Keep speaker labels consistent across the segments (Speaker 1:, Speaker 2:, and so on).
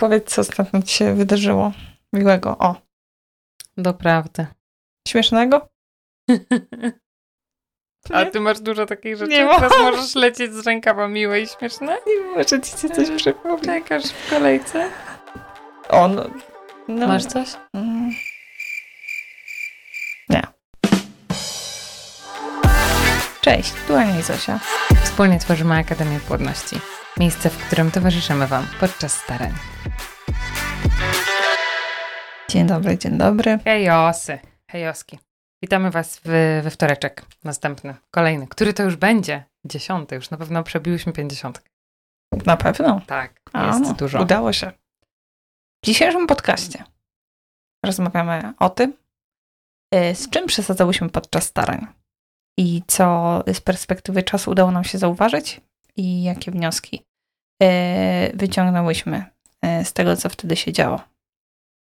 Speaker 1: Powiedz, co ostatnio ci się wydarzyło miłego. O,
Speaker 2: Doprawdy.
Speaker 1: śmiesznego?
Speaker 2: A
Speaker 1: Nie?
Speaker 2: ty masz dużo takich rzeczy,
Speaker 1: Nie mam.
Speaker 2: teraz możesz lecieć z rękawa miłe i śmieszne?
Speaker 1: Może ci się coś przypomni.
Speaker 2: Czekasz w kolejce?
Speaker 1: O, no, no.
Speaker 2: Masz coś?
Speaker 1: Mm. Nie. Cześć, tu Ania i Zosia.
Speaker 2: Wspólnie tworzymy Akademię Płodności. Miejsce, w którym towarzyszymy Wam podczas starań.
Speaker 1: Dzień dobry, dzień dobry.
Speaker 2: Hejosy, hejoski. Witamy Was w, we wtoreczek. Następny, kolejny, który to już będzie? Dziesiąty, już na pewno przebiłyśmy pięćdziesiątkę.
Speaker 1: Na pewno.
Speaker 2: Tak,
Speaker 1: A,
Speaker 2: jest
Speaker 1: no,
Speaker 2: dużo.
Speaker 1: Udało się. W dzisiejszym podcaście rozmawiamy o tym, y, z czym przesadzałyśmy podczas starań i co z perspektywy czasu udało nam się zauważyć i jakie wnioski y, wyciągnęłyśmy y, z tego, co wtedy się działo.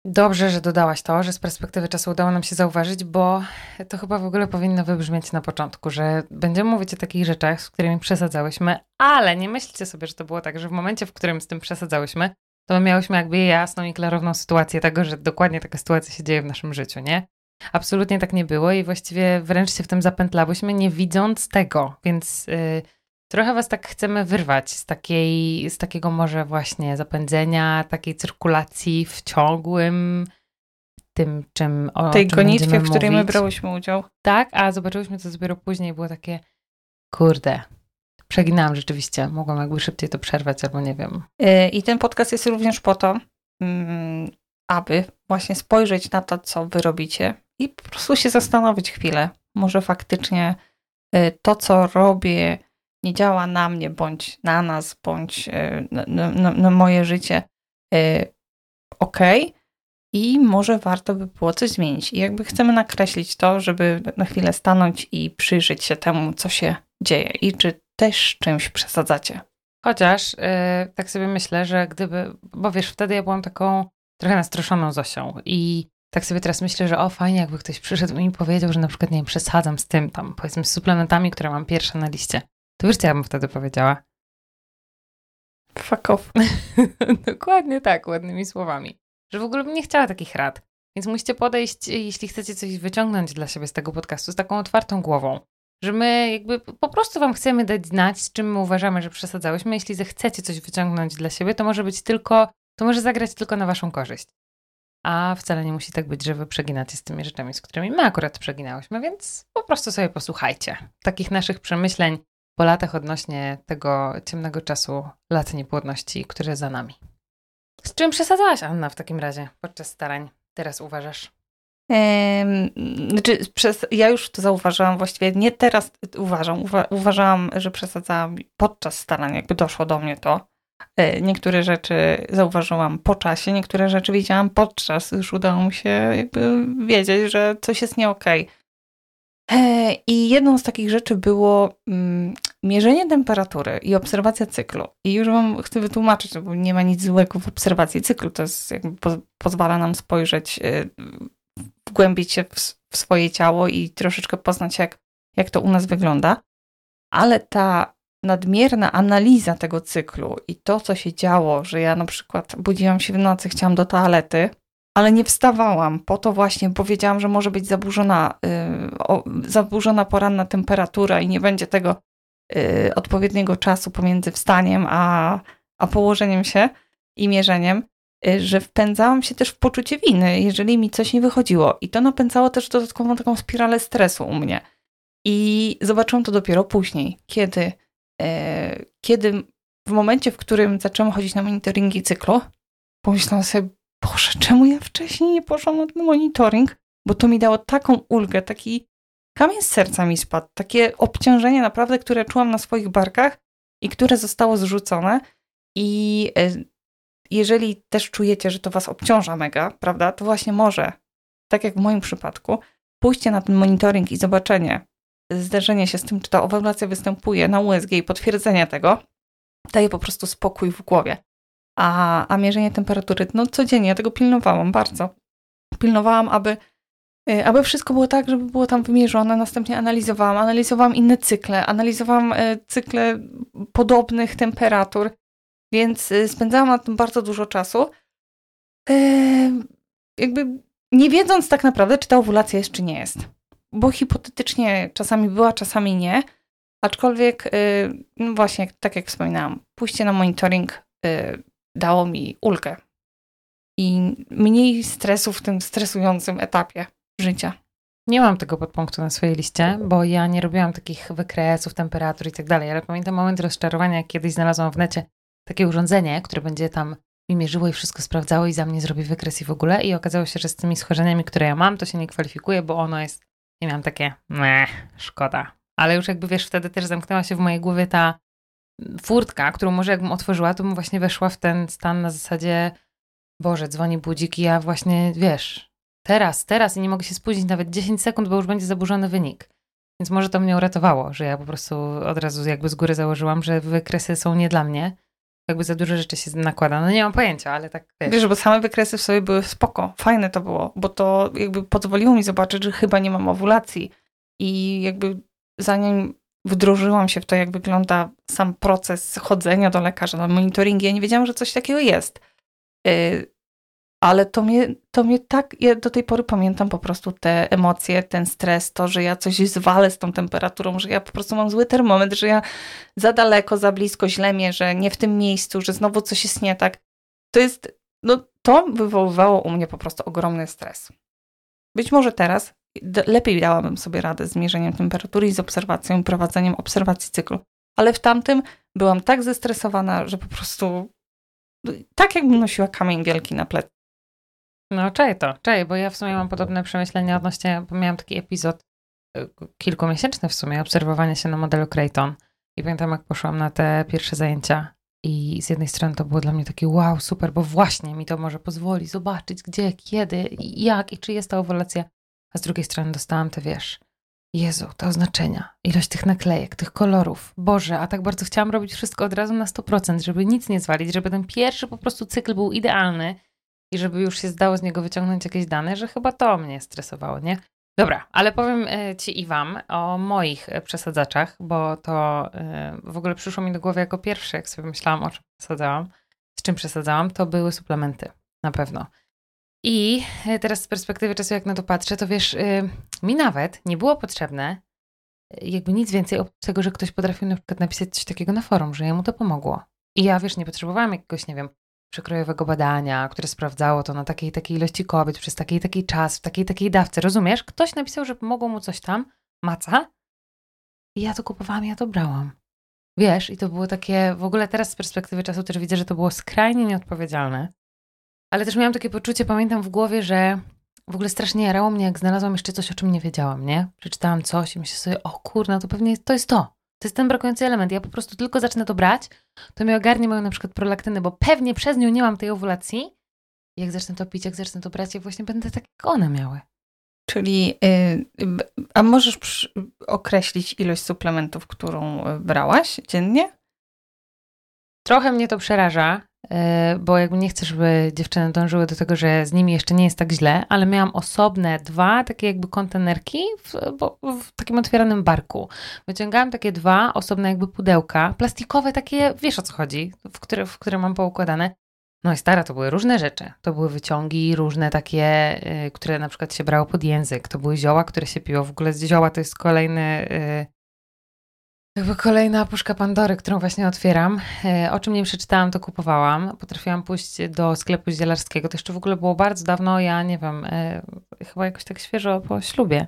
Speaker 2: Dobrze, że dodałaś to, że z perspektywy czasu udało nam się zauważyć, bo to chyba w ogóle powinno wybrzmieć na początku, że będziemy mówić o takich rzeczach, z którymi przesadzałyśmy, ale nie myślcie sobie, że to było tak, że w momencie, w którym z tym przesadzałyśmy, to my miałyśmy jakby jasną i klarowną sytuację tego, że dokładnie taka sytuacja się dzieje w naszym życiu, nie? Absolutnie tak nie było i właściwie wręcz się w tym zapętlałyśmy, nie widząc tego, więc yy, trochę was tak chcemy wyrwać z takiej, z takiego może właśnie zapędzenia, takiej cyrkulacji w ciągłym tym, czym o
Speaker 1: tej
Speaker 2: czym
Speaker 1: gonitwie, w której my
Speaker 2: mówić.
Speaker 1: brałyśmy udział.
Speaker 2: Tak, a zobaczyłyśmy to dopiero później, było takie, kurde, przeginałam rzeczywiście, mogłam jakby szybciej to przerwać, albo nie wiem.
Speaker 1: Y, I ten podcast jest również po to, mm, aby właśnie spojrzeć na to, co wy robicie i po prostu się zastanowić chwilę. Może faktycznie y, to, co robię, nie działa na mnie, bądź na nas, bądź y, na, na, na- moje życie ok. I może warto by było coś zmienić. I jakby chcemy nakreślić to, żeby na chwilę stanąć i przyjrzeć się temu, co się dzieje i czy też czymś przesadzacie.
Speaker 2: Chociaż yy, tak sobie myślę, że gdyby, bo wiesz, wtedy ja byłam taką trochę nastroszoną Zosią i tak sobie teraz myślę, że o fajnie, jakby ktoś przyszedł i mi powiedział, że na przykład, nie wiem, przesadzam z tym tam, powiedzmy z suplementami, które mam pierwsze na liście. To wiesz, co ja bym wtedy powiedziała?
Speaker 1: Fuck off.
Speaker 2: Dokładnie tak, ładnymi słowami. Że w ogóle bym nie chciała takich rad. Więc musicie podejść, jeśli chcecie coś wyciągnąć dla siebie z tego podcastu, z taką otwartą głową. Że my jakby po prostu wam chcemy dać znać, z czym my uważamy, że przesadzałyśmy. Jeśli zechcecie coś wyciągnąć dla siebie, to może być tylko, to może zagrać tylko na waszą korzyść. A wcale nie musi tak być, że wy przeginacie z tymi rzeczami, z którymi my akurat przeginałyśmy, więc po prostu sobie posłuchajcie. Takich naszych przemyśleń po latach odnośnie tego ciemnego czasu lat niepłodności, które za nami. Z czym przesadzałaś, Anna, w takim razie podczas starań? Teraz uważasz?
Speaker 1: Znaczy, przez, ja już to zauważyłam, właściwie nie teraz uważam, uwa, uważałam, że przesadzałam podczas starań, jakby doszło do mnie to. E, Niektóre rzeczy zauważyłam po czasie, niektóre rzeczy widziałam podczas, już udało mi się jakby wiedzieć, że coś jest nie okej. E, I jedną z takich rzeczy było mm, mierzenie temperatury i obserwacja cyklu. I już Wam chcę wytłumaczyć, bo nie ma nic złego w obserwacji cyklu. To jest jakby po, pozwala nam spojrzeć, y, wgłębić się w, w swoje ciało i troszeczkę poznać, jak, jak to u nas wygląda. Ale ta nadmierna analiza tego cyklu i to, co się działo, że ja na przykład budziłam się w nocy, chciałam do toalety, ale nie wstawałam po to właśnie, bo wiedziałam, że może być zaburzona, y, zaburzona poranna temperatura i nie będzie tego y, odpowiedniego czasu pomiędzy wstaniem a, a położeniem się i mierzeniem, y, że wpędzałam się też w poczucie winy, jeżeli mi coś nie wychodziło. I to napędzało też dodatkową taką spiralę stresu u mnie. I zobaczyłam to dopiero później, kiedy, kiedy w momencie, w którym zaczęłam chodzić na monitoringi cyklu, pomyślałam sobie, Boże, czemu ja wcześniej nie poszłam na ten monitoring? Bo to mi dało taką ulgę, taki kamień z serca mi spadł, takie obciążenie naprawdę, które czułam na swoich barkach i które zostało zrzucone. I e, jeżeli też czujecie, że to was obciąża mega, prawda, to właśnie może, tak jak w moim przypadku, pójście na ten monitoring i zobaczenie, zderzenie się z tym, czy ta owulacja występuje na USG i potwierdzenie tego, daje po prostu spokój w głowie. A, a mierzenie temperatury, no codziennie, ja tego pilnowałam bardzo. Pilnowałam, aby, y, aby wszystko było tak, żeby było tam wymierzone. Następnie analizowałam, analizowałam inne cykle, analizowałam y, cykle podobnych temperatur. Więc y, spędzałam na tym bardzo dużo czasu. Jakby nie wiedząc tak naprawdę, czy ta owulacja jest, czy nie jest. Bo hipotetycznie czasami była, czasami nie. Aczkolwiek, no właśnie, tak jak wspominałam, pójście na monitoring dało mi ulgę i mniej stresu w tym stresującym etapie życia.
Speaker 2: Nie mam tego podpunktu na swojej liście, bo ja nie robiłam takich wykresów, temperatur i tak dalej, ale pamiętam moment rozczarowania, jak kiedyś znalazłam w necie takie urządzenie, które będzie tam mi mierzyło i wszystko sprawdzało i za mnie zrobi wykres i w ogóle i okazało się, że z tymi schorzeniami, które ja mam, to się nie kwalifikuje, bo ono jest i miałam takie, meh, szkoda. Ale już jakby wiesz, wtedy też zamknęła się w mojej głowie ta furtka, którą może jakbym otworzyła, to bym właśnie weszła w ten stan na zasadzie Boże, dzwoni budzik i ja właśnie, wiesz, teraz, teraz i nie mogę się spóźnić nawet 10 sekund, bo już będzie zaburzony wynik. Więc może to mnie uratowało, że ja po prostu od razu jakby z góry założyłam, że wykresy są nie dla mnie. Jakby za dużo rzeczy się nakłada. No nie mam pojęcia, ale tak
Speaker 1: wiesz. Wiesz, bo same wykresy w sobie były spoko, fajne to było, bo to jakby pozwoliło mi zobaczyć, że chyba nie mam owulacji. I jakby zanim wdrożyłam się w to, jak wygląda sam proces chodzenia do lekarza na monitoringi, ja nie wiedziałam, że coś takiego jest. Y, ale to mnie, to mnie tak, ja do tej pory pamiętam po prostu te emocje, ten stres, to, że ja coś zwalę z tą temperaturą, że ja po prostu mam zły termometr, że ja za daleko, za blisko, źle mierzę, nie w tym miejscu, że znowu coś jest nie tak. To jest, no to wywoływało u mnie po prostu ogromny stres. Być może teraz lepiej dałabym sobie radę z mierzeniem temperatury i z obserwacją, prowadzeniem obserwacji cyklu. Ale w tamtym byłam tak zestresowana, że po prostu tak jakbym nosiła kamień wielki na plecy.
Speaker 2: No, czaję to, czaję, bo ja w sumie mam podobne przemyślenia odnośnie, bo miałam taki epizod y, kilkumiesięczny w sumie, obserwowania się na modelu Creighton. I pamiętam, jak poszłam na te pierwsze zajęcia i z jednej strony to było dla mnie takie wow, super, bo właśnie mi to może pozwoli zobaczyć, gdzie, kiedy, jak i czy jest ta owulacja. A z drugiej strony dostałam te, wiesz, Jezu, te oznaczenia, ilość tych naklejek, tych kolorów. Boże, a tak bardzo chciałam robić wszystko od razu na 100%, żeby nic nie zwalić, żeby ten pierwszy po prostu cykl był idealny i żeby już się zdało z niego wyciągnąć jakieś dane, że chyba to mnie stresowało, nie? Dobra, ale powiem e, Ci i Wam o moich e, przesadzaczach, bo to e, w ogóle przyszło mi do głowy jako pierwsze, jak sobie myślałam, o czym przesadzałam, z czym przesadzałam, to były suplementy, na pewno. I teraz z perspektywy czasu, jak na to patrzę, to wiesz, mi nawet nie było potrzebne jakby nic więcej oprócz tego, że ktoś potrafił na przykład napisać coś takiego na forum, że jemu to pomogło. I ja, wiesz, nie potrzebowałam jakiegoś, nie wiem, przekrojowego badania, które sprawdzało to na takiej takiej ilości kobiet przez takiej takiej czas, w takiej takiej dawce. Rozumiesz? Ktoś napisał, że pomogło mu coś tam, maca. I ja to kupowałam, ja to brałam. Wiesz, i to było takie, w ogóle teraz z perspektywy czasu też widzę, że to było skrajnie nieodpowiedzialne. Ale też miałam takie poczucie, pamiętam w głowie, że w ogóle strasznie jarało mnie, jak znalazłam jeszcze coś, o czym nie wiedziałam, nie? Przeczytałam coś i myślę sobie, o kurna, to pewnie to jest to. To jest ten brakujący element. Ja po prostu tylko zacznę to brać, to mi ogarnie moją na przykład prolaktyny, bo pewnie przez nią nie mam tej owulacji. Jak zacznę to pić, jak zacznę to brać, ja właśnie będę tak, jak one miały.
Speaker 1: Czyli, yy, a możesz określić ilość suplementów, którą y, brałaś dziennie?
Speaker 2: Trochę mnie to przeraża, bo jakby nie chcę, żeby dziewczyny dążyły do tego, że z nimi jeszcze nie jest tak źle, ale miałam osobne dwa takie jakby kontenerki w, w takim otwieranym barku. Wyciągałam takie dwa osobne jakby pudełka, plastikowe takie, wiesz o co chodzi, w które, w które mam poukładane. No i stara, to były różne rzeczy. To były wyciągi różne takie, y, które na przykład się brało pod język. To były zioła, które się piło. W ogóle zioła to jest kolejny y, jakby kolejna puszka Pandory, którą właśnie otwieram. E, o czym nie przeczytałam, to kupowałam. Potrafiłam pójść do sklepu zielarskiego. To jeszcze w ogóle było bardzo dawno, ja nie wiem, e, chyba jakoś tak świeżo po ślubie.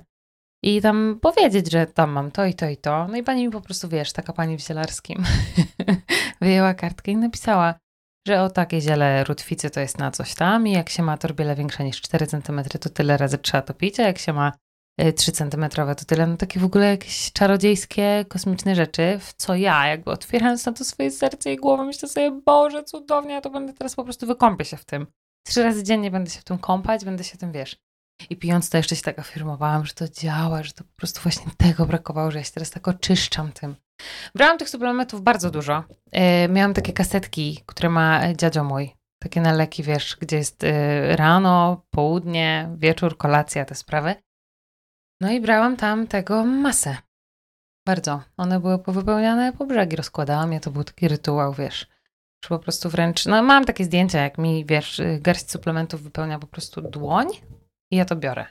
Speaker 2: I tam powiedzieć, że tam mam to i to i to. No i pani mi po prostu, wiesz, taka pani w zielarskim wyjęła kartkę i napisała, że o takie ziele rutwicy to jest na coś tam i jak się ma torbiele większa niż 4 cm, to tyle razy trzeba to pić, a jak się ma 3 cm to tyle, no takie w ogóle jakieś czarodziejskie, kosmiczne rzeczy, w co ja jakby otwierając na to swoje serce i głowę myślę sobie, Boże, cudownie, ja to będę teraz po prostu wykąpię się w tym. Trzy razy dziennie będę się w tym kąpać, będę się tym, wiesz. I pijąc to jeszcze się tak afirmowałam, że to działa, że to po prostu właśnie tego brakowało, że ja się teraz tak oczyszczam tym. Brałam tych suplementów bardzo dużo. Yy, miałam takie kasetki, które ma dziadzio mój. Takie na leki, wiesz, gdzie jest yy, rano, południe, wieczór, kolacja, te sprawy. No i brałam tam tego masę. Bardzo. One były powypełniane, po brzegi rozkładałam ja, to był taki rytuał, wiesz. Że po prostu wręcz, no mam takie zdjęcia, jak mi, wiesz, garść suplementów wypełnia po prostu dłoń i ja to biorę.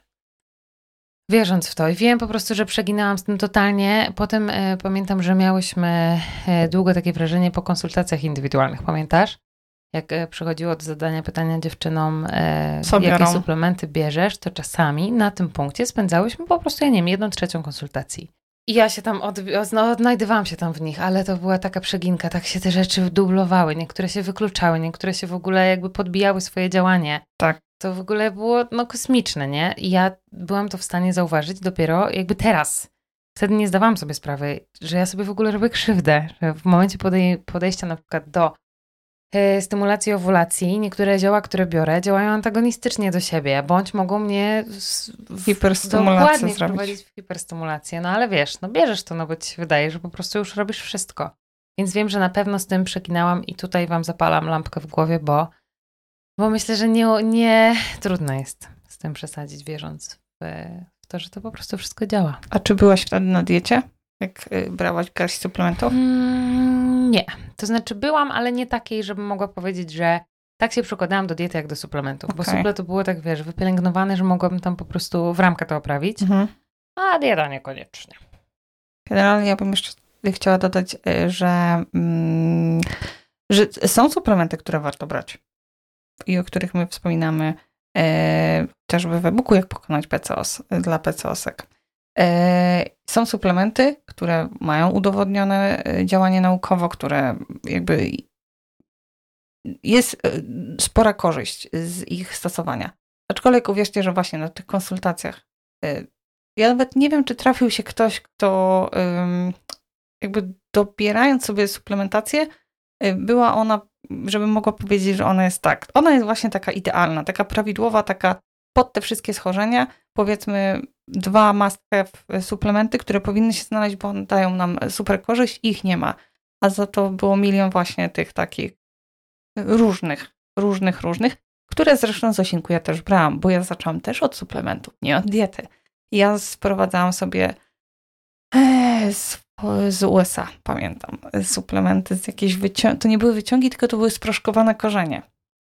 Speaker 2: Wierząc w to. I wiem po prostu, że przeginałam z tym totalnie. Potem e, pamiętam, że miałyśmy e, długo takie wrażenie po konsultacjach indywidualnych, pamiętasz? Jak e, przychodziło do zadania pytania dziewczynom, e, jakie
Speaker 1: biorą?
Speaker 2: suplementy bierzesz, to czasami na tym punkcie spędzałyśmy po prostu, ja nie wiem, jedną trzecią konsultacji. I ja się tam od, no, odnajdywałam się tam w nich, ale to była taka przeginka, tak się te rzeczy dublowały, niektóre się wykluczały, niektóre się w ogóle jakby podbijały swoje działanie.
Speaker 1: Tak.
Speaker 2: To w ogóle było no, kosmiczne, nie? I ja byłam to w stanie zauważyć dopiero jakby teraz. Wtedy nie zdawałam sobie sprawy, że ja sobie w ogóle robię krzywdę, że w momencie podej podejścia na przykład do stymulacji owulacji, niektóre zioła, które biorę, działają antagonistycznie do siebie, bądź mogą mnie w-
Speaker 1: Hiperstymulację
Speaker 2: wprowadzić w hiperstymulację. No ale wiesz, no bierzesz to, no bo ci się wydaje, że po prostu już robisz wszystko. Więc wiem, że na pewno z tym przekinałam i tutaj wam zapalam lampkę w głowie, bo, bo myślę, że nie, nie trudno jest z tym przesadzić, wierząc w, w to, że to po prostu wszystko działa.
Speaker 1: A czy byłaś wtedy na diecie? Jak y, brałaś garść suplementów?
Speaker 2: Mm, nie. To znaczy byłam, ale nie takiej, żebym mogła powiedzieć, że tak się przykładałam do diety jak do suplementów. Bo
Speaker 1: Okej.
Speaker 2: suple to było tak, wiesz, wypielęgnowane, że mogłabym tam po prostu w ramkę to oprawić,
Speaker 1: Mhm.
Speaker 2: a dieta niekoniecznie.
Speaker 1: Generalnie ja bym jeszcze chciała dodać, y, że, mm, że są suplementy, które warto brać i o których my wspominamy e, chociażby w e-booku, jak pokonać PCOS dla PCOSek. E, są suplementy, które mają udowodnione e, działanie naukowo, które jakby jest e, spora korzyść z ich stosowania. Aczkolwiek uwierzcie, że właśnie na tych konsultacjach ja nawet nie wiem, czy trafił się ktoś, kto jakby dobierając sobie suplementację, była ona, żeby mogła powiedzieć, że ona jest tak. Ona jest właśnie taka idealna, taka prawidłowa, taka pod te wszystkie schorzenia. Powiedzmy dwa must have suplementy, które powinny się znaleźć, bo dają nam super korzyść, ich nie ma. A za to było milion właśnie tych takich różnych, różnych, różnych, które zresztą Zosinku ja też brałam, bo ja zaczęłam też od suplementów, nie od diety. Ja sprowadzałam sobie e, z, z USA, pamiętam, suplementy z jakiejś wyciągi. To nie były wyciągi, tylko to były sproszkowane korzenie.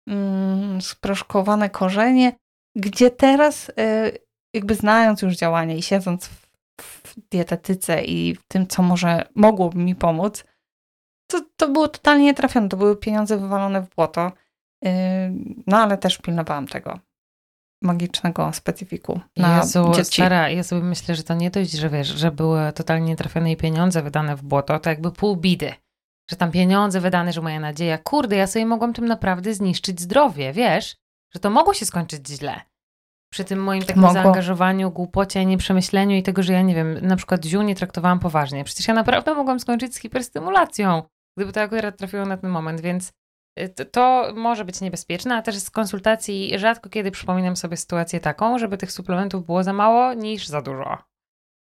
Speaker 1: Mm, sproszkowane korzenie, gdzie teraz, e, jakby znając już działanie i siedząc w, w dietetyce i w tym, co może mogłoby mi pomóc, to, to było totalnie nietrafione. To były pieniądze wywalone w błoto. Yy, No ale też pilnowałam tego magicznego specyfiku na
Speaker 2: Jezu,
Speaker 1: dzieci.
Speaker 2: stara, ja sobie myślę, że to nie dość, że wiesz, że były totalnie nietrafione i pieniądze wydane w błoto, to jakby pół bidy. Że tam pieniądze wydane, że moja nadzieja, kurde, ja sobie mogłam tym naprawdę zniszczyć zdrowie, wiesz? Że to mogło się skończyć źle. Przy tym moim takim
Speaker 1: Mogło.
Speaker 2: zaangażowaniu, głupocie, nieprzemyśleniu i tego, że ja nie wiem, na przykład ziół nie traktowałam poważnie. Przecież ja naprawdę mogłam skończyć z hiperstymulacją, gdyby to akurat trafiło na ten moment, więc y, to, to może być niebezpieczne, a też z konsultacji rzadko kiedy przypominam sobie sytuację taką, żeby tych suplementów było za mało niż za dużo.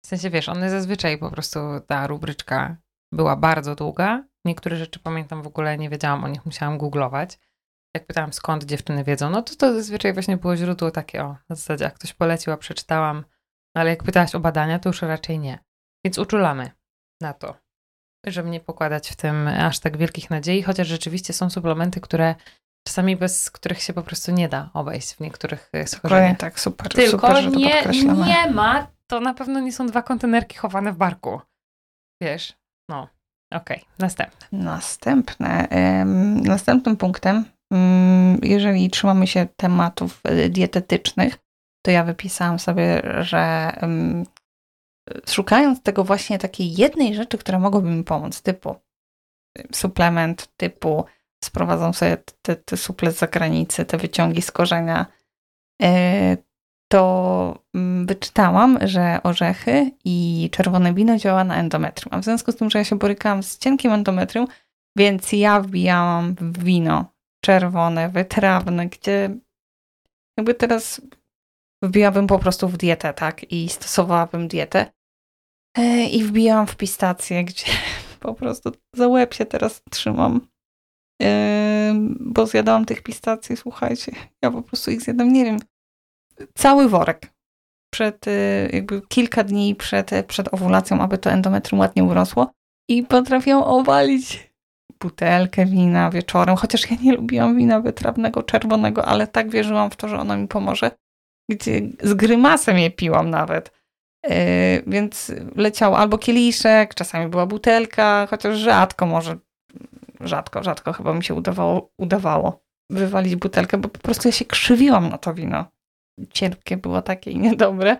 Speaker 2: W sensie, wiesz, one zazwyczaj po prostu, ta rubryczka była bardzo długa. Niektóre rzeczy pamiętam w ogóle, nie wiedziałam o nich, musiałam googlować. Jak pytałam skąd dziewczyny wiedzą, no to to zazwyczaj właśnie było źródło takie, o, na zasadzie jak ktoś polecił, a przeczytałam. No ale jak pytałaś o badania, to już raczej nie. Więc uczulamy na to, żeby nie pokładać w tym aż tak wielkich nadziei, chociaż rzeczywiście są suplementy, które czasami bez których się po prostu nie da obejść w niektórych e, schorzeniach.
Speaker 1: tak, super,
Speaker 2: Tylko
Speaker 1: super, że to
Speaker 2: nie, nie ma, to na pewno nie są dwa kontenerki chowane w barku. Wiesz? No, okej, następne.
Speaker 1: Następne, em, następnym punktem, jeżeli trzymamy się tematów e, dietetycznych, to ja wypisałam sobie, że em, szukając tego właśnie takiej jednej rzeczy, która mogłaby mi pomóc, typu e, suplement, typu sprowadzam sobie te, te suple z zagranicy, te wyciągi z korzenia, e, to mm, wyczytałam, że orzechy i czerwone wino działa na endometrium. A w związku z tym, że ja się borykałam z cienkim endometrium, więc ja wbijałam w wino czerwone, wytrawne, gdzie jakby teraz wbijałabym po prostu w dietę, tak? I stosowałabym dietę. E, I wbijałam w pistację, gdzie po prostu za łeb się teraz trzymam. E, Bo zjadałam tych pistacji, słuchajcie. Ja po prostu ich zjadam, nie wiem, cały worek. Przed, e, jakby kilka dni przed, przed owulacją, aby to endometrium ładnie urosło. I potrafiłam owalić butelkę wina wieczorem, chociaż ja nie lubiłam wina wytrawnego, czerwonego, ale tak wierzyłam w to, że ono mi pomoże. Gdzie z grymasem je piłam nawet. Yy, więc leciał albo kieliszek, czasami była butelka, chociaż rzadko może, rzadko, rzadko chyba mi się udawało, udawało wywalić butelkę, bo po prostu ja się krzywiłam na to wino. Cierpkie było takie i niedobre.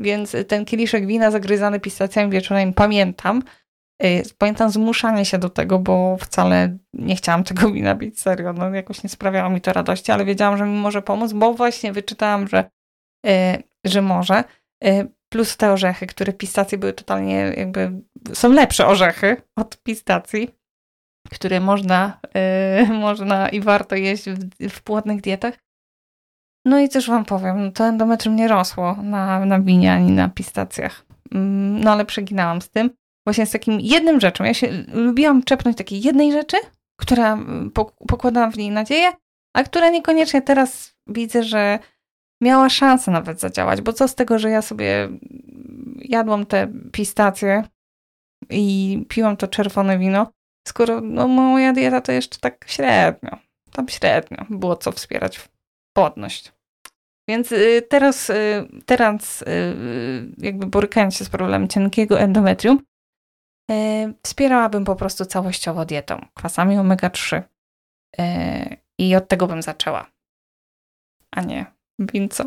Speaker 1: Więc ten kieliszek wina zagryzany pistacjami wieczorem pamiętam. Yy, pamiętam zmuszanie się do tego, bo wcale nie chciałam tego wina pić serio. No, jakoś nie sprawiało mi to radości, ale wiedziałam, że mi może pomóc, bo właśnie wyczytałam, że, yy, że może. Yy, plus te orzechy, które pistacje były totalnie jakby, są lepsze orzechy od pistacji, które można, można i warto jeść w, w płodnych dietach. No i też wam powiem, no to endometrium nie rosło na, na winie ani na pistacjach. Mm, no ale przeginałam z tym. Właśnie z takim jednym rzeczą. Ja się lubiłam czepnąć takiej jednej rzeczy, która mm, pokładałam w niej nadzieję, a która niekoniecznie teraz widzę, że miała szansę nawet zadziałać, bo co z tego, że ja sobie jadłam te pistacje i piłam to czerwone wino, skoro no, moja dieta to jeszcze tak średnio, tam średnio było co wspierać płodność. Więc y, teraz, y, teraz y, jakby borykając się z problemem cienkiego endometrium, wspierałabym po prostu całościowo dietą, kwasami omega-3 i od tego bym zaczęła, a nie winco.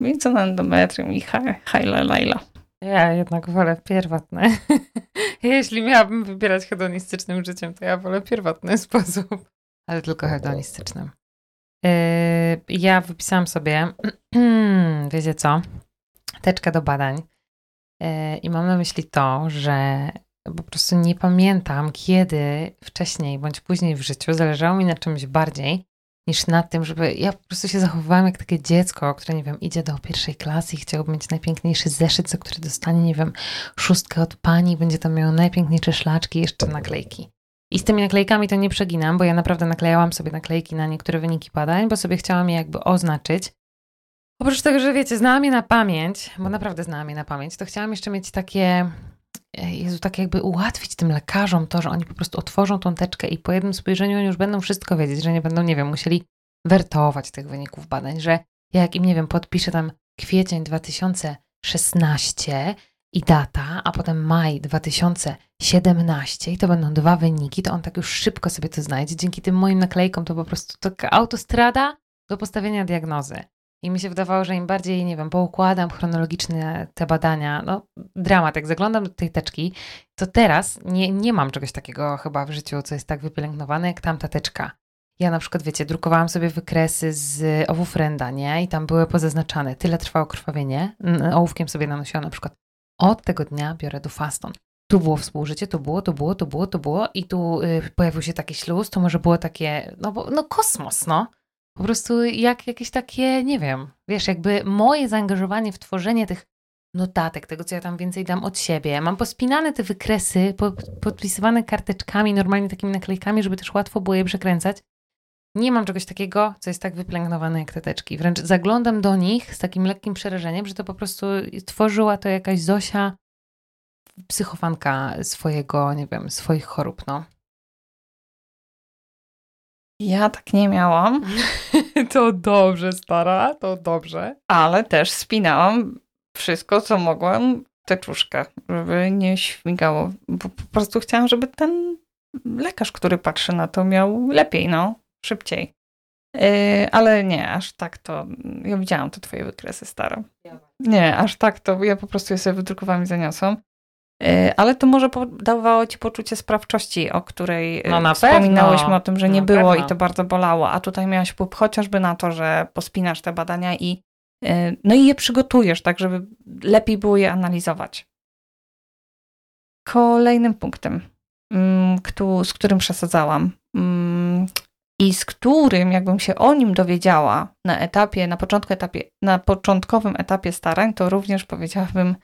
Speaker 1: Winco na endometrium i hajla lajla.
Speaker 2: Ja jednak wolę pierwotne. Jeśli miałabym wybierać hedonistycznym życiem, to ja wolę pierwotny sposób, ale tylko hedonistycznym. Yy, ja wypisałam sobie, wiecie co, teczkę do badań i mam na myśli to, że po prostu nie pamiętam, kiedy wcześniej bądź później w życiu zależało mi na czymś bardziej niż na tym, żeby ja po prostu się zachowywałam jak takie dziecko, które, nie wiem, idzie do pierwszej klasy i chciałoby mieć najpiękniejszy zeszyt, za który dostanie, nie wiem, szóstkę od pani, będzie tam miało najpiękniejsze szlaczki jeszcze naklejki. I z tymi naklejkami to nie przeginam, bo ja naprawdę naklejałam sobie naklejki na niektóre wyniki badań, bo sobie chciałam je jakby oznaczyć. Oprócz tego, że wiecie, znałam je na pamięć, bo naprawdę znałam je na pamięć, to chciałam jeszcze mieć takie, Jezu, tak jakby ułatwić tym lekarzom to, że oni po prostu otworzą tą teczkę i po jednym spojrzeniu oni już będą wszystko wiedzieć, że nie będą, nie wiem, musieli wertować tych wyników badań, że ja jak im, nie wiem, podpiszę tam kwiecień 2016 i data, a potem maj 2017 i to będą dwa wyniki, to on tak już szybko sobie to znajdzie. Dzięki tym moim naklejkom to po prostu taka autostrada do postawienia diagnozy. I mi się wydawało, że im bardziej, nie wiem, poukładam chronologicznie te badania, no dramat, jak zaglądam do tej teczki, to teraz nie, nie mam czegoś takiego chyba w życiu, co jest tak wypielęgnowane jak tamta teczka. Ja na przykład, wiecie, drukowałam sobie wykresy z owów renda, nie? I tam były pozaznaczane, tyle trwało krwawienie. Ołówkiem sobie nanosiłam na przykład od tego dnia biorę dufaston. Tu było współżycie, tu było, tu było, tu było, tu było i tu y, pojawił się taki śluz, to może było takie, no, bo, no kosmos, no. Po prostu jak jakieś takie, nie wiem, wiesz, jakby moje zaangażowanie w tworzenie tych notatek, tego co ja tam więcej dam od siebie. Mam pospinane te wykresy, podpisywane karteczkami, normalnie takimi naklejkami, żeby też łatwo było je przekręcać. Nie mam czegoś takiego, co jest tak wypielęgnowane jak te teczki. Wręcz zaglądam do nich z takim lekkim przerażeniem, że to po prostu tworzyła to jakaś Zosia, psychofanka swojego, nie wiem, swoich chorób, no.
Speaker 1: Ja tak nie miałam.
Speaker 2: to dobrze, stara, to dobrze.
Speaker 1: Ale też spinałam wszystko, co mogłam, teczuszkę, żeby nie śmigało. Bo po prostu chciałam, żeby ten lekarz, który patrzy na to, miał lepiej, no szybciej. Yy, ale nie, aż tak to. Ja widziałam te twoje wykresy stare. Nie, aż tak to. Ja po prostu je sobie wydrukowałam i zaniosłam. Yy, ale to może dawało ci poczucie sprawczości, o której yy, no wspominałyśmy o tym, że nie było pewno. i to bardzo bolało. A tutaj miałaś wpływ chociażby na to, że pospinasz te badania i no i je przygotujesz, tak żeby lepiej było je analizować. Kolejnym punktem, mm, z którym przesadzałam, mm, i z którym, jakbym się o nim dowiedziała na etapie, na początku etapie, na początkowym etapie starań, to również powiedziałabym,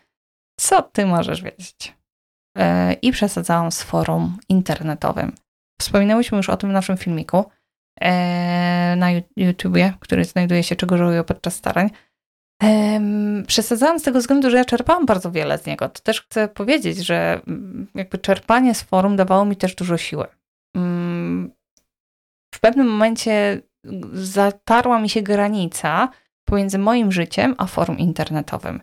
Speaker 1: co ty możesz wiedzieć. E, I przesadzałam z forum internetowym. Wspominałyśmy już o tym w naszym filmiku e, na YouTubie, który znajduje się Czego żałuję podczas starań. Przesadzałam z tego względu, że ja czerpałam bardzo wiele z niego. To też chcę powiedzieć, że mm, jakby czerpanie z forum dawało mi też dużo siły w pewnym momencie zatarła mi się granica pomiędzy moim życiem a forum internetowym.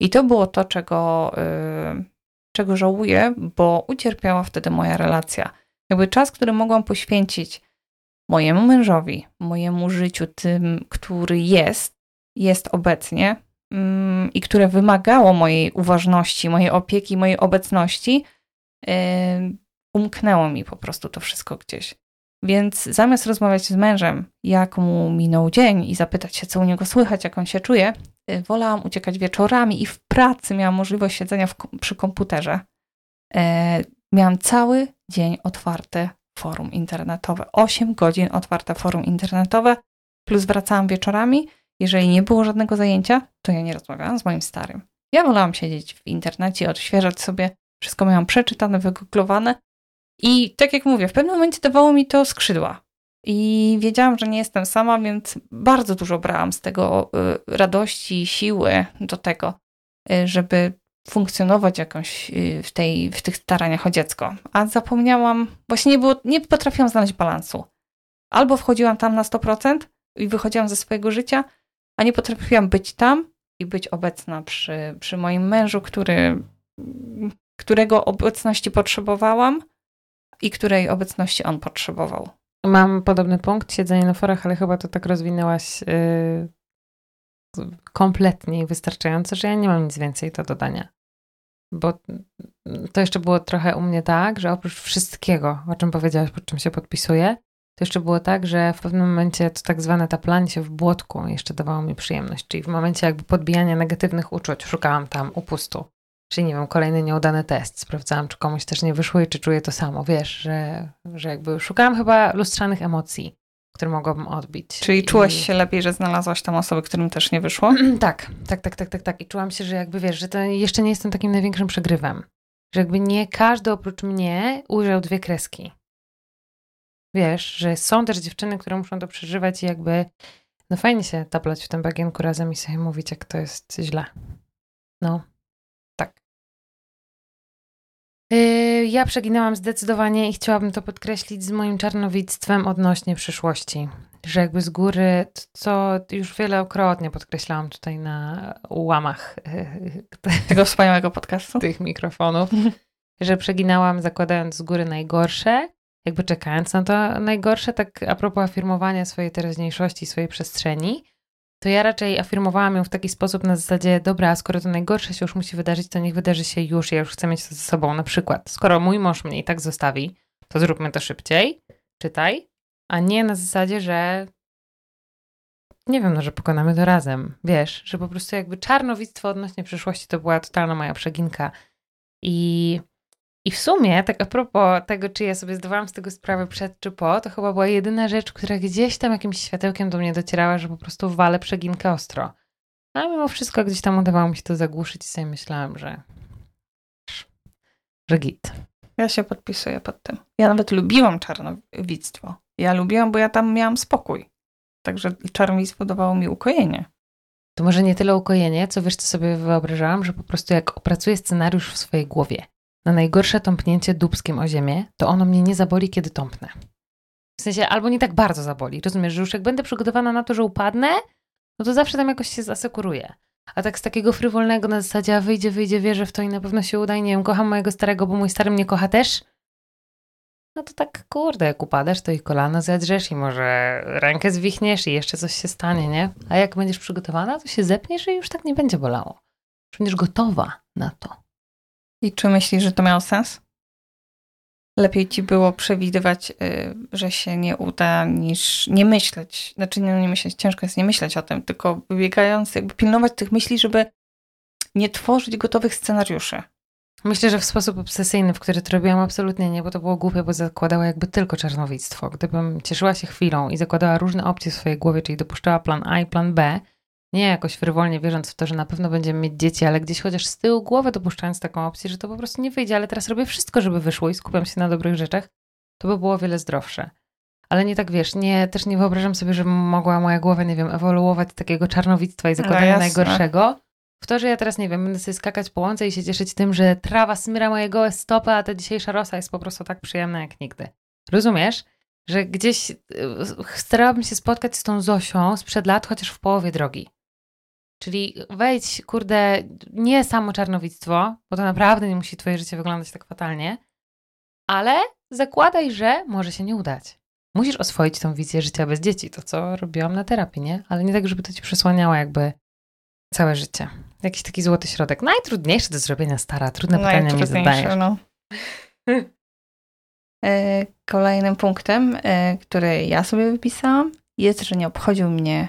Speaker 1: I to było to, czego, yy, czego żałuję, bo ucierpiała wtedy moja relacja. Jakby czas, który mogłam poświęcić mojemu mężowi, mojemu życiu, tym, który jest, jest obecnie yy, i które wymagało mojej uważności, mojej opieki, mojej obecności, yy, umknęło mi po prostu to wszystko gdzieś. Więc zamiast rozmawiać z mężem, jak mu minął dzień i zapytać się, co u niego słychać, jak on się czuje, y, wolałam uciekać wieczorami i w pracy miałam możliwość siedzenia w, przy komputerze. E, miałam cały dzień otwarte forum internetowe. 8 godzin otwarte forum internetowe, plus wracałam wieczorami. Jeżeli nie było żadnego zajęcia, to ja nie rozmawiałam z moim starym. Ja wolałam siedzieć w internecie, odświeżać sobie. Wszystko miałam przeczytane, wygooglowane i tak jak mówię, w pewnym momencie dawało mi to skrzydła. I wiedziałam, że nie jestem sama, więc bardzo dużo brałam z tego y, radości, siły do tego, y, żeby funkcjonować jakoś y, w, tej, w tych staraniach o dziecko. A zapomniałam, właśnie nie, było, nie potrafiłam znaleźć balansu. Albo wchodziłam tam na 100% i wychodziłam ze swojego życia, a nie potrafiłam być tam i być obecna przy, przy moim mężu, który, którego obecności potrzebowałam i której obecności on potrzebował.
Speaker 2: Mam podobny punkt, siedzenie na forach, ale chyba to tak rozwinęłaś yy, kompletnie i wystarczająco, że ja nie mam nic więcej do dodania. Bo to jeszcze było trochę u mnie tak, że oprócz wszystkiego, o czym powiedziałaś, pod czym się podpisuję, to jeszcze było tak, że w pewnym momencie to tak zwane taplanie się w błotku jeszcze dawało mi przyjemność. Czyli w momencie jakby podbijania negatywnych uczuć szukałam tam upustu. Czyli nie wiem, kolejny nieudany test. Sprawdzałam, czy komuś też nie wyszło i czy czuję to samo. Wiesz, że, że jakby szukałam chyba lustrzanych emocji, które mogłabym odbić.
Speaker 1: Czyli I... czułaś się lepiej, że znalazłaś tam osoby, którym też nie wyszło?
Speaker 2: tak, tak, tak, tak, tak, tak. I czułam się, że jakby wiesz, że to jeszcze nie jestem takim największym przegrywem. Że jakby nie każdy oprócz mnie ujrzał dwie kreski. Wiesz, że są też dziewczyny, które muszą to przeżywać i jakby no fajnie się taplać w tym bagienku razem i sobie mówić, jak to jest źle. No, ja przeginałam zdecydowanie i chciałabym to podkreślić z moim czarnowictwem odnośnie przyszłości. Że jakby z góry, co już wielokrotnie podkreślałam tutaj na ułamach
Speaker 1: yy, tego wspaniałego podcastu,
Speaker 2: tych mikrofonów, że przeginałam zakładając z góry najgorsze, jakby czekając na to najgorsze, tak a propos afirmowania swojej teraźniejszości, swojej przestrzeni, to ja raczej afirmowałam ją w taki sposób na zasadzie, dobra, skoro to najgorsze się już musi wydarzyć, to niech wydarzy się już, ja już chcę mieć to ze sobą. Na przykład, skoro mój mąż mnie i tak zostawi, to zróbmy to szybciej, czytaj, a nie na zasadzie, że nie wiem, no, że pokonamy to razem. Wiesz, że po prostu jakby czarnowictwo odnośnie przyszłości to była totalna moja przeginka. I i w sumie, tak a propos tego, czy ja sobie zdawałam z tego sprawę przed czy po, to chyba była jedyna rzecz, która gdzieś tam jakimś światełkiem do mnie docierała, że po prostu walę przeginkę ostro. Ale mimo wszystko gdzieś tam udawało mi się to zagłuszyć i sobie myślałam, że że git.
Speaker 1: Ja się podpisuję pod tym. Ja nawet lubiłam czarnowictwo. Ja lubiłam, bo ja tam miałam spokój. Także czarnowictwo dawało mi ukojenie.
Speaker 2: To może nie tyle ukojenie, co wiesz, co sobie wyobrażałam, że po prostu jak opracuję scenariusz w swojej głowie na najgorsze tąpnięcie dubskiem o ziemię, to ono mnie nie zaboli, kiedy tąpnę. W sensie, albo nie tak bardzo zaboli. Rozumiesz, że już jak będę przygotowana na to, że upadnę, no to zawsze tam jakoś się zasekuruję. A tak z takiego frywolnego na zasadzie, a wyjdzie, wyjdzie, wierzę w to i na pewno się uda i nie wiem, kocham mojego starego, bo mój stary mnie kocha też. No to tak, kurde, jak upadasz, to i kolano zedrzesz i może rękę zwichniesz i jeszcze coś się stanie, nie? A jak będziesz przygotowana, to się zepniesz i już tak nie będzie bolało. Będziesz gotowa na to.
Speaker 1: I czy myślisz, że to miało sens? Lepiej ci było przewidywać, y, że się nie uda, niż nie myśleć. Znaczy, nie, nie myśleć, ciężko jest nie myśleć o tym, tylko wybiegając, jakby pilnować tych myśli, żeby nie tworzyć gotowych scenariuszy.
Speaker 2: Myślę, że w sposób obsesyjny, w który to robiłam absolutnie nie, bo to było głupie, bo zakładała jakby tylko czarnowictwo. Gdybym cieszyła się chwilą i zakładała różne opcje w swojej głowie, czyli dopuszczała plan A i plan B, nie jakoś frywolnie wierząc w to, że na pewno będziemy mieć dzieci, ale gdzieś chociaż z tyłu głowy dopuszczając taką opcję, że to po prostu nie wyjdzie, ale teraz robię wszystko, żeby wyszło i skupiam się na dobrych rzeczach, to by było o wiele zdrowsze. Ale nie tak wiesz, nie, też nie wyobrażam sobie, że mogła moja głowa, nie wiem, ewoluować takiego czarnowictwa i no zakładania no najgorszego. W to, że ja teraz, nie wiem, będę sobie skakać po łące i się cieszyć tym, że trawa smyra moje gołe stopy, a ta dzisiejsza rosa jest po prostu tak przyjemna jak nigdy. Rozumiesz? że gdzieś y, starałabym się spotkać z tą Zosią sprzed lat, chociaż w połowie drogi. Czyli wejdź, kurde, nie samo czarnowictwo, bo to naprawdę nie musi twoje życie wyglądać tak fatalnie, ale zakładaj, że może się nie udać. Musisz oswoić tą wizję życia bez dzieci, to co robiłam na terapii, nie? Ale nie tak, żeby to ci przesłaniało jakby całe życie. Jakiś taki złoty środek. Najtrudniejsze do zrobienia stara, trudne pytania mi zadajesz. No.
Speaker 1: E, kolejnym punktem, e, który ja sobie wypisałam, jest, że nie obchodził mnie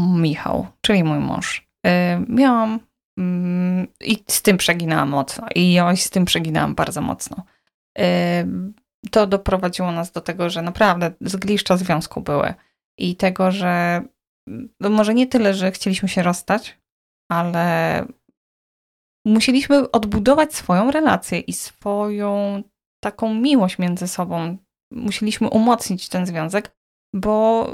Speaker 1: Michał, czyli mój mąż. E, miałam mm, i z tym przeginałam mocno. I ja z tym przeginałam bardzo mocno. To doprowadziło nas do tego, że naprawdę zgliszcza związku były. I tego, że no może nie tyle, że chcieliśmy się rozstać, ale musieliśmy odbudować swoją relację i swoją taką miłość między sobą. Musieliśmy umocnić ten związek, bo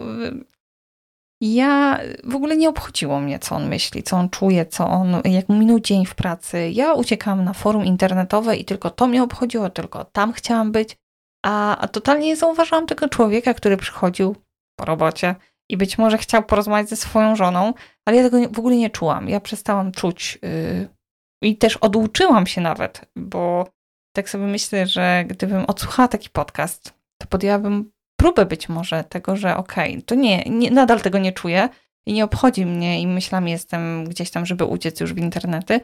Speaker 1: ja w ogóle nie obchodziło mnie, co on myśli, co on czuje, co on, jak minął dzień w pracy. Ja uciekałam na forum internetowe i tylko to mnie obchodziło, tylko tam chciałam być. A, a totalnie nie zauważyłam tego człowieka, który przychodził po robocie i być może chciał porozmawiać ze swoją żoną, ale ja tego w ogóle nie czułam. Ja przestałam czuć yy, i też oduczyłam się nawet, bo tak sobie myślę, że gdybym odsłuchała taki podcast, to podjęłabym próbę być może tego, że okej, okay, to nie, nie, nadal tego nie czuję i nie obchodzi mnie i myślami jestem gdzieś tam, żeby uciec już w internety,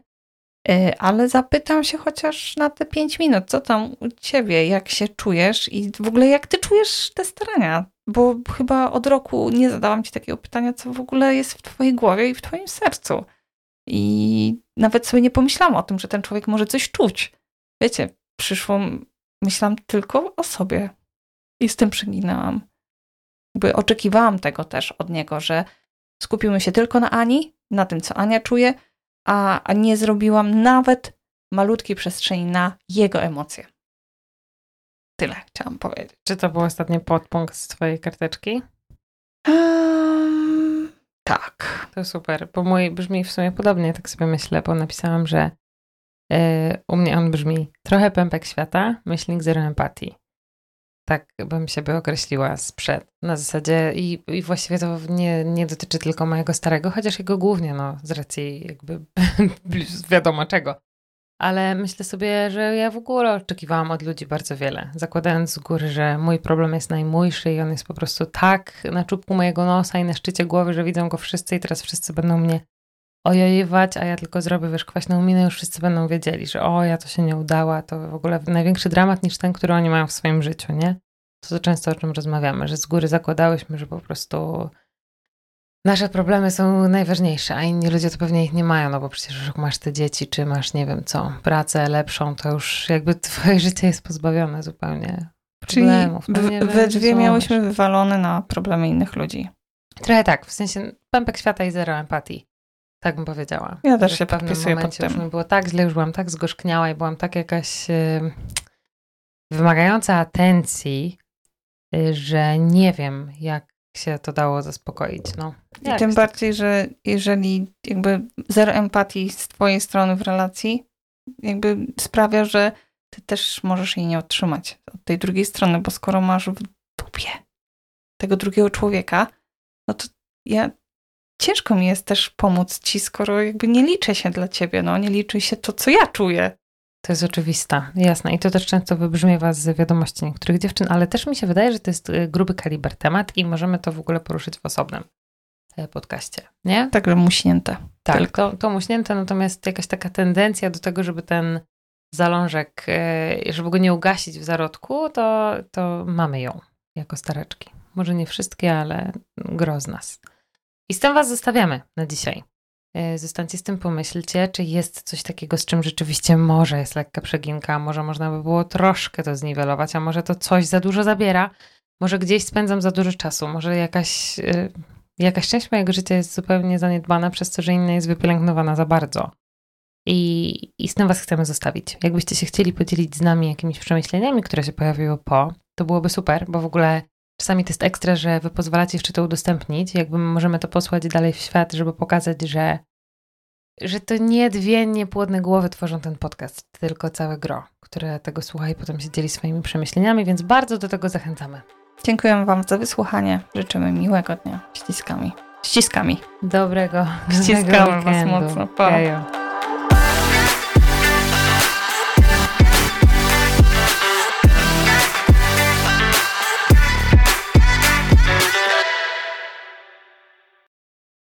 Speaker 1: y, ale zapytam się chociaż na te pięć minut, co tam u ciebie, jak się czujesz i w ogóle jak ty czujesz te starania, bo chyba od roku nie zadałam ci takiego pytania, co w ogóle jest w twojej głowie i w twoim sercu. I nawet sobie nie pomyślałam o tym, że ten człowiek może coś czuć. Wiecie, przyszło, myślałam tylko o sobie i z tym przeginałam. Jakby oczekiwałam tego też od niego, że skupimy się tylko na Ani, na tym, co Ania czuje, a, a nie zrobiłam nawet malutkiej przestrzeni na jego emocje. Tyle chciałam powiedzieć.
Speaker 2: Czy to był ostatni podpunkt z twojej karteczki?
Speaker 1: Um, tak.
Speaker 2: To super, bo mój brzmi w sumie podobnie, tak sobie myślę, bo napisałam, że yy, u mnie on brzmi trochę pępek świata, myślnik zero empatii. Tak bym siebie określiła sprzed. Na zasadzie i, i właściwie to nie, nie dotyczy tylko mojego starego, chociaż jego głównie, no, z racji jakby wiadomo czego ale myślę sobie, że ja w ogóle oczekiwałam od ludzi bardzo wiele, zakładając z góry, że mój problem jest najmójszy i on jest po prostu tak na czubku mojego nosa i na szczycie głowy, że widzą go wszyscy i teraz wszyscy będą mnie ojojewać, a ja tylko zrobię, wiesz, kwaśną minę, już wszyscy będą wiedzieli, że o, ja to się nie udała, to w ogóle największy dramat niż ten, który oni mają w swoim życiu, nie? To, to często o czym rozmawiamy, że z góry zakładałyśmy, że po prostu nasze problemy są najważniejsze, a inni ludzie to pewnie ich nie mają, no bo przecież jak masz te dzieci, czy masz, nie wiem co, pracę lepszą, to już jakby twoje życie jest pozbawione zupełnie problemów.
Speaker 1: Czyli no we drzwi miałyśmy wywalone na problemy innych ludzi.
Speaker 2: Trochę tak, w sensie pępek świata i zero empatii. Tak bym powiedziała.
Speaker 1: Ja też się podpisuję pod tym.
Speaker 2: Już mi było tak źle, już byłam tak zgorzkniała i byłam tak jakaś yy, wymagająca atencji, yy, że nie wiem, jak się to dało zaspokoić. No.
Speaker 1: I tym bardziej, że jeżeli jakby zero empatii z twojej strony w relacji jakby sprawia, że ty też możesz jej nie otrzymać od tej drugiej strony, bo skoro masz w dupie tego drugiego człowieka, no to ja ciężko mi jest też pomóc ci, skoro jakby nie liczę się dla ciebie, no nie liczy się to, co ja czuję.
Speaker 2: To jest oczywiste, jasne. I to też często wybrzmiewa z wiadomości niektórych dziewczyn, ale też mi się wydaje, że to jest y, gruby kaliber temat i możemy to w ogóle poruszyć w osobnym e, podcaście, nie?
Speaker 1: Także muśnięte.
Speaker 2: Tak, to, to muśnięte, natomiast jakaś taka tendencja do tego, żeby ten zalążek, e, żeby go nie ugasić w zarodku, to, to mamy ją jako stareczki. Może nie wszystkie, ale gro z nas. I z tym Was zostawiamy na dzisiaj. E, zostańcie z tym, pomyślcie, czy jest coś takiego, z czym rzeczywiście może jest lekka przeginka, może można by było troszkę to zniwelować, a może to coś za dużo zabiera, może gdzieś spędzam za dużo czasu, może jakaś, e, jakaś część mojego życia jest zupełnie zaniedbana przez to, że inna jest wypielęgnowana za bardzo. I, I z tym Was chcemy zostawić. Jakbyście się chcieli podzielić z nami jakimiś przemyśleniami, które się pojawiły po, to byłoby super, bo w ogóle Czasami to jest ekstra, że wy pozwalacie jeszcze to udostępnić, jakby możemy to posłać dalej w świat, żeby pokazać, że, że to nie dwie niepłodne głowy tworzą ten podcast, tylko całe gro, które tego słucha i potem się dzieli swoimi przemyśleniami, więc bardzo do tego zachęcamy.
Speaker 1: Dziękujemy Wam za wysłuchanie. Życzymy miłego dnia. Ściskami. Ściskami.
Speaker 2: Dobrego.
Speaker 1: Ściskamy Was mocno. Pa.